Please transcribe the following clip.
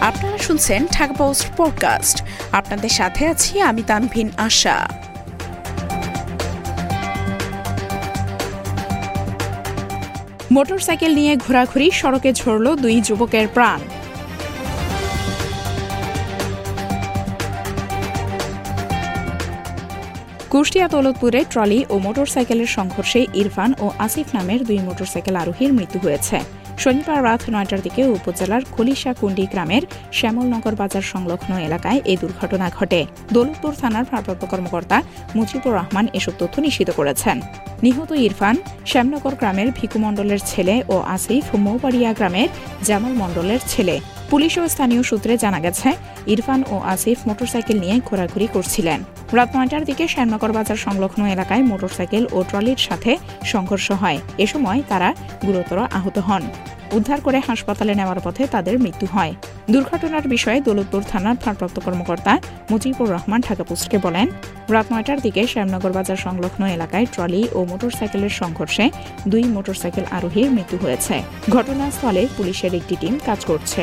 আপনারা শুনছেন Dhaka post podcast. আপনাদের সাথে আছি আমি তানভিন আশা। মোটরসাইকেল নিয়ে ঘোরাঘুরি, সড়কে ঝরল দুই যুবকের প্রাণ। কুষ্টিয়া দৌলতপুরে ট্রলি ও মোটরসাইকেলের সংঘর্ষে ইরফান ও আসিফ নামের দুই মোটরসাইকেল আরোহীর মৃত্যু হয়েছে। শনিবার রাত নয়টার দিকে উপজেলার কুন্ডি গ্রামের শ্যামলনগর বাজার সংলগ্ন এলাকায় এই দুর্ঘটনা ঘটে। দৌলতপুর থানার ভারপ্রাপ্ত কর্মকর্তা মুজিবুর রহমান এসব তথ্য নিশ্চিত করেছেন। নিহত ইরফান শ্যামনগর গ্রামের ভিকু মণ্ডলের ছেলে ও আসিফ মৌবাড়িয়া গ্রামের জামাল মণ্ডলের ছেলে। পুলিশ ও স্থানীয় সূত্রে জানা গেছে, ইরফান ও আসিফ মোটরসাইকেল নিয়ে ঘোরাঘুরি করছিলেন। রাত নয়টার দিকে শ্যামনগর বাজার সংলগ্ন এলাকায় মোটরসাইকেল ও ট্রলির সাথে সংঘর্ষ হয়। এ সময় তারা গুরুতর আহত হন। উদ্ধার করে হাসপাতালে নেওয়ার পথে তাদের মৃত্যু হয়। দুর্ঘটনার বিষয়ে দৌলতপুর থানার ভারপ্রাপ্ত কর্মকর্তা মুজিবুর রহমান ঢাকা বলেন, রাত নয়টার দিকে শ্যামনগর বাজার সংলগ্ন এলাকায় ট্রলি ও মোটরসাইকেলের সংঘর্ষে দুই মোটরসাইকেল আরোহীর মৃত্যু হয়েছে। ঘটনাস্থলে পুলিশের একটি টিম কাজ করছে।